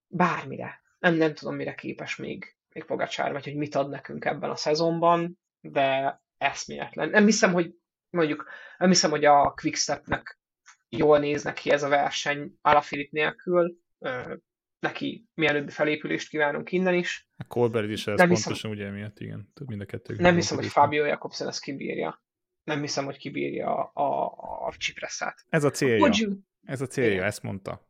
bármire. Nem, nem tudom, mire képes még, még Pogacsár, vagy hogy mit ad nekünk ebben a szezonban, de eszméletlen. Nem hiszem, hogy mondjuk, nem hiszem, hogy a Quickstepnek jól néznek ki ez a verseny Alaphilipp nélkül. Neki mielőbbi felépülést kívánunk innen is. A Colbert is ez nem pontosan hiszem, ugye emiatt, igen. Több mind a kettő. Nem hiszem, hogy Fabio Jakobsen ezt kibírja. Nem hiszem, hogy kibírja a, a, a Csipresszát. Ez a célja. Ez a célja, igen. ezt mondta.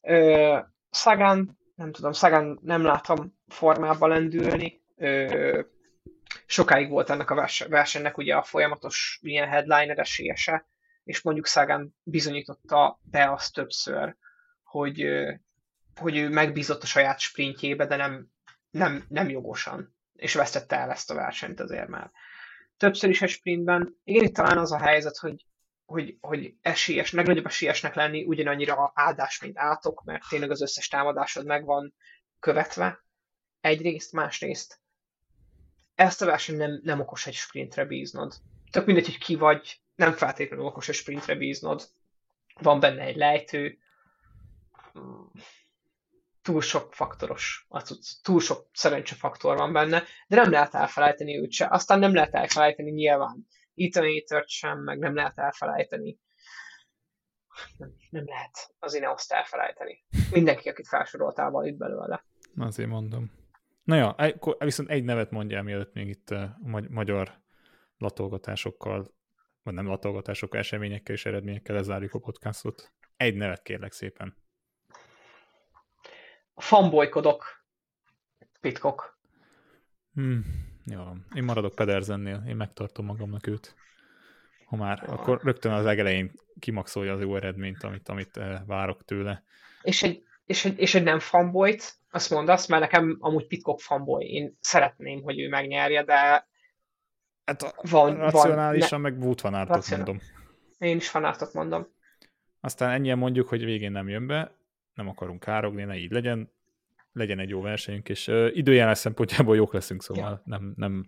Ö, Sagan, nem tudom, Sagan nem látom formában lendülni. Ö, sokáig volt ennek a versenynek ugye a folyamatos ilyen headliner esélyese, és mondjuk Sagan bizonyította be azt többször, hogy, hogy ő megbízott a saját sprintjébe, de nem, nem, nem jogosan, és vesztette el ezt a versenyt azért már. Többször is egy sprintben. Igen, itt talán az a helyzet, hogy, hogy, hogy esélyes, legnagyobb esélyesnek lenni ugyanannyira áldás, mint átok, mert tényleg az összes támadásod meg van követve. Egyrészt, másrészt ezt a versenyt nem, nem okos egy sprintre bíznod. Tök mindegy, hogy ki vagy, nem feltétlenül okos egy sprintre bíznod. Van benne egy lejtő, túl sok faktoros, túl sok szerencsefaktor van benne, de nem lehet elfelejteni őt se. Aztán nem lehet elfelejteni nyilván Ethan Eatert sem, meg nem lehet elfelejteni. Nem, nem lehet az Ineoszt elfelejteni. Mindenki, akit felsoroltál, van itt belőle. Azért mondom. Na ja, viszont egy nevet mondjál, mielőtt még itt a magyar latolgatásokkal, vagy nem latolgatásokkal, eseményekkel és eredményekkel lezárjuk a podcastot. Egy nevet kérlek szépen. Fanbolykodok. Pitkok. Hmm, jó, én maradok Pedersennél, én megtartom magamnak őt. Ha már, akkor rögtön az legelején kimaxolja az jó eredményt, amit, amit eh, várok tőle. És egy, és egy, és egy nem fanboyt, azt mondasz, mert nekem amúgy Pitcock fanboy, én szeretném, hogy ő megnyerje, de hát a, van, racionálisan van, ne, meg Wout van Aertot mondom. Én is fanártot mondom. Aztán ennyien mondjuk, hogy végén nem jön be, nem akarunk károgni, ne így legyen, legyen egy jó versenyünk, és uh, időjárás szempontjából jók leszünk, szóval ja. nem, nem,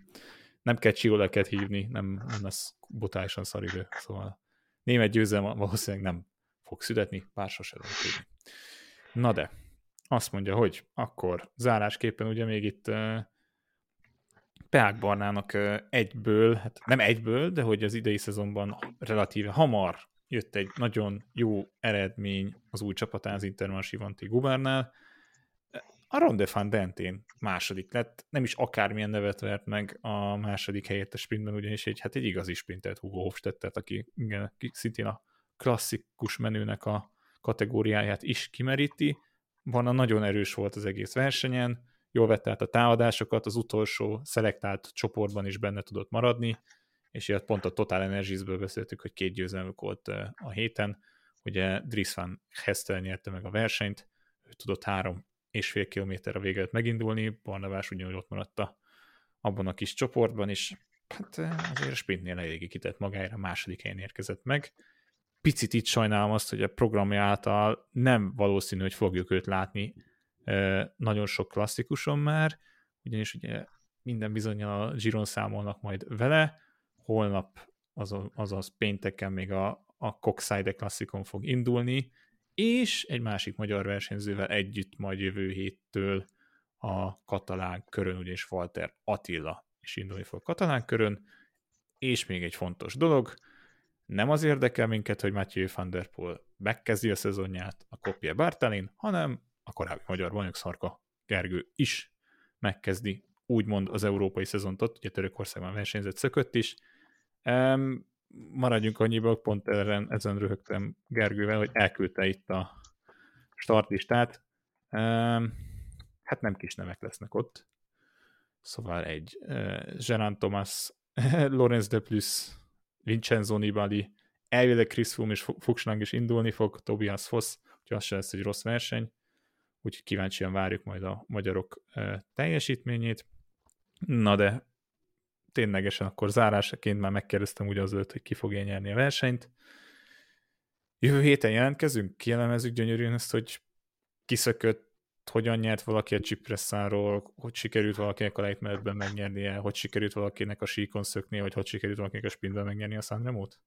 nem kell csioleket hívni, nem, nem lesz botálisan szaridő, szóval német győzelem valószínűleg nem fog születni, bár sose tudni. Na de, azt mondja, hogy akkor zárásképpen ugye még itt uh, Peák Barnának uh, egyből, hát nem egyből, de hogy az idei szezonban relatíve hamar jött egy nagyon jó eredmény az új csapatán, az Intermarché Vanti Gubernál. A Ronde van Dentén második lett, nem is akármilyen nevet vert meg a második helyett a sprintben, ugyanis egy, hát egy igazi sprintet Hugo Hofstedtet, aki, igen, aki szintén a klasszikus menőnek a kategóriáját is kimeríti, van a nagyon erős volt az egész versenyen, jól vette át a támadásokat, az utolsó szelektált csoportban is benne tudott maradni, és ilyet pont a Total Energies-ből beszéltük, hogy két győzelmük volt a héten, ugye Dries van Hestel nyerte meg a versenyt, ő tudott három és fél kilométer a véget megindulni, Barnabás ugyanúgy ott maradt abban a kis csoportban, és hát azért a sprintnél eléggé kitett magára, a második helyen érkezett meg, picit itt sajnálom azt, hogy a programja által nem valószínű, hogy fogjuk őt látni nagyon sok klasszikuson már, ugyanis ugye minden bizony a Giron számolnak majd vele, holnap, azaz, azaz pénteken még a, a Coxside klasszikon fog indulni, és egy másik magyar versenyzővel együtt majd jövő héttől a katalán körön, ugyanis Walter Attila is indulni fog katalán körön, és még egy fontos dolog, nem az érdekel minket, hogy Matthew van der Poel megkezdi a szezonját a Kopje Bartalin, hanem a korábbi magyar bajnok Szarka Gergő is megkezdi úgymond az európai szezont ott, ugye Törökországban versenyzett szökött is. Maradjunk annyiba, pont ezen, ezen röhögtem Gergővel, hogy elküldte itt a startlistát. Um, hát nem kis nevek lesznek ott. Szóval egy uh, Gerard Thomas, (laughs) Lorenz de Plus, Vincenzo Nibali, elvileg Chris Froome és Fuchslang is indulni fog, Tobias Foss, úgyhogy az sem lesz egy rossz verseny, úgyhogy kíváncsian várjuk majd a magyarok uh, teljesítményét. Na de ténylegesen akkor zárásaként már megkérdeztem ugye az hogy ki fogja nyerni a versenyt. Jövő héten jelentkezünk, kielemezzük gyönyörűen ezt, hogy kiszökött, hogyan nyert valaki a Csipresszáról, hogy sikerült valakinek a lejtmenetben megnyernie, hogy sikerült valakinek a síkon szöknie, vagy hogy sikerült valakinek a spinben megnyerni a Sanremót?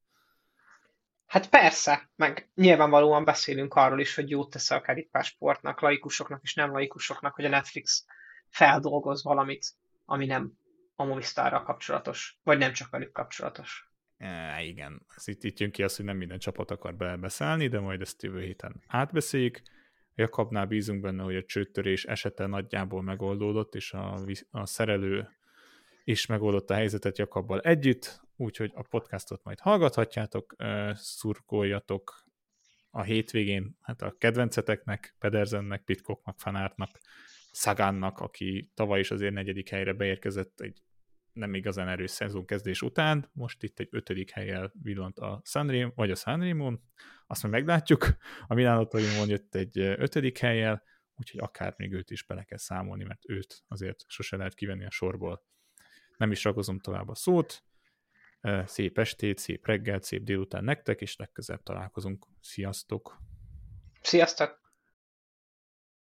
Hát persze, meg nyilvánvalóan beszélünk arról is, hogy jót tesz a kerékpársportnak, laikusoknak és nem laikusoknak, hogy a Netflix feldolgoz valamit, ami nem a Movistarral kapcsolatos, vagy nem csak velük kapcsolatos. É, igen, ez itt, itt jön ki az, hogy nem minden csapat akar belebeszállni, de majd ezt jövő héten átbeszéljük. Jakabnál bízunk benne, hogy a csőttörés esete nagyjából megoldódott, és a, a szerelő is megoldotta a helyzetet Jakabbal együtt, úgyhogy a podcastot majd hallgathatjátok, szurkoljatok a hétvégén hát a kedvenceteknek, Pedersennek, Pitkoknak, Fanártnak, Szagánnak, aki tavaly is azért negyedik helyre beérkezett egy nem igazán erős kezdés után, most itt egy ötödik helyel villant a Sanremo, vagy a Sanremo, azt majd meglátjuk, a Milano Torimon jött egy ötödik helyel, úgyhogy akár még őt is bele kell számolni, mert őt azért sose lehet kivenni a sorból. Nem is ragozom tovább a szót, szép estét, szép reggelt, szép délután nektek, és legközelebb találkozunk. Sziasztok! Sziasztok!